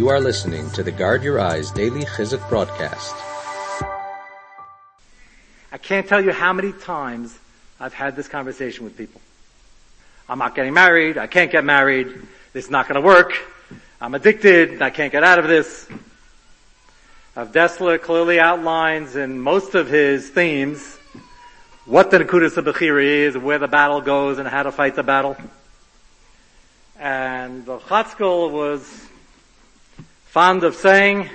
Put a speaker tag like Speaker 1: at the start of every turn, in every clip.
Speaker 1: You are listening to the Guard Your Eyes Daily Chizuk broadcast.
Speaker 2: I can't tell you how many times I've had this conversation with people. I'm not getting married. I can't get married. This is not going to work. I'm addicted. I can't get out of this. Rav Dessler clearly outlines in most of his themes what the Nakudas of Bechira is, where the battle goes, and how to fight the battle. And the Chatzkel was fond of saying,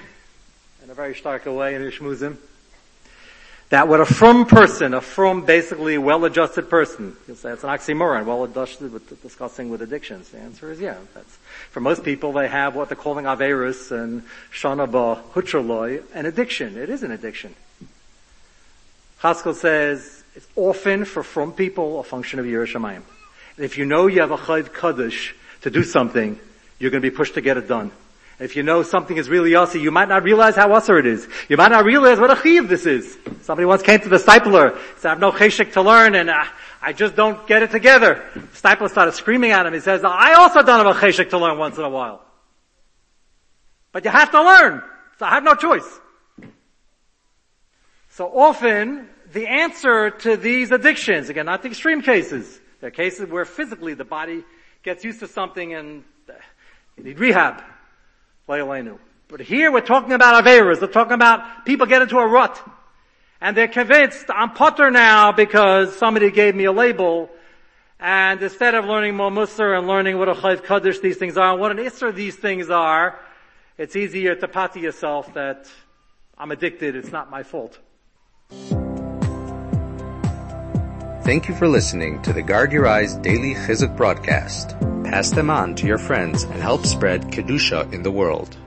Speaker 2: in a very stark way in Ishmuzim, that what a from person, a from basically well-adjusted person, you'll say it's an oxymoron, well-adjusted with discussing with addictions. The answer is yeah. That's, for most people, they have what they're calling averus and shanaba hutraloy, an addiction. It is an addiction. Chatzkel says it's often for from people a function of Yiras Shamayim. If you know you have a chayv kaddish to do something, you're going to be pushed to get it done. If you know something is really yassi, you might not realize how usser it is. You might not realize what a chiv this is. Somebody once came to the Steipler, said, I have no cheshik to learn and uh, I just don't get it together. The Steipler started screaming at him. He says, I also don't have a cheshik to learn once in a while. But you have to learn. So I have no choice. So often, the answer to these addictions, again, not the extreme cases, there are cases where physically the body gets used to something and you need rehab. But here we're talking about Averas. We're talking about people get into a rut. And they're convinced, I'm patur now because somebody gave me a label. And instead of learning more Musar and learning what a Chayv Kaddish these things are, and what an Isser these things are, it's easier to pat yourself that I'm addicted, it's not my fault.
Speaker 1: Thank you for listening to the Guard Your Eyes Daily Chizuk broadcast. Pass them on to your friends and help spread Kedusha in the world.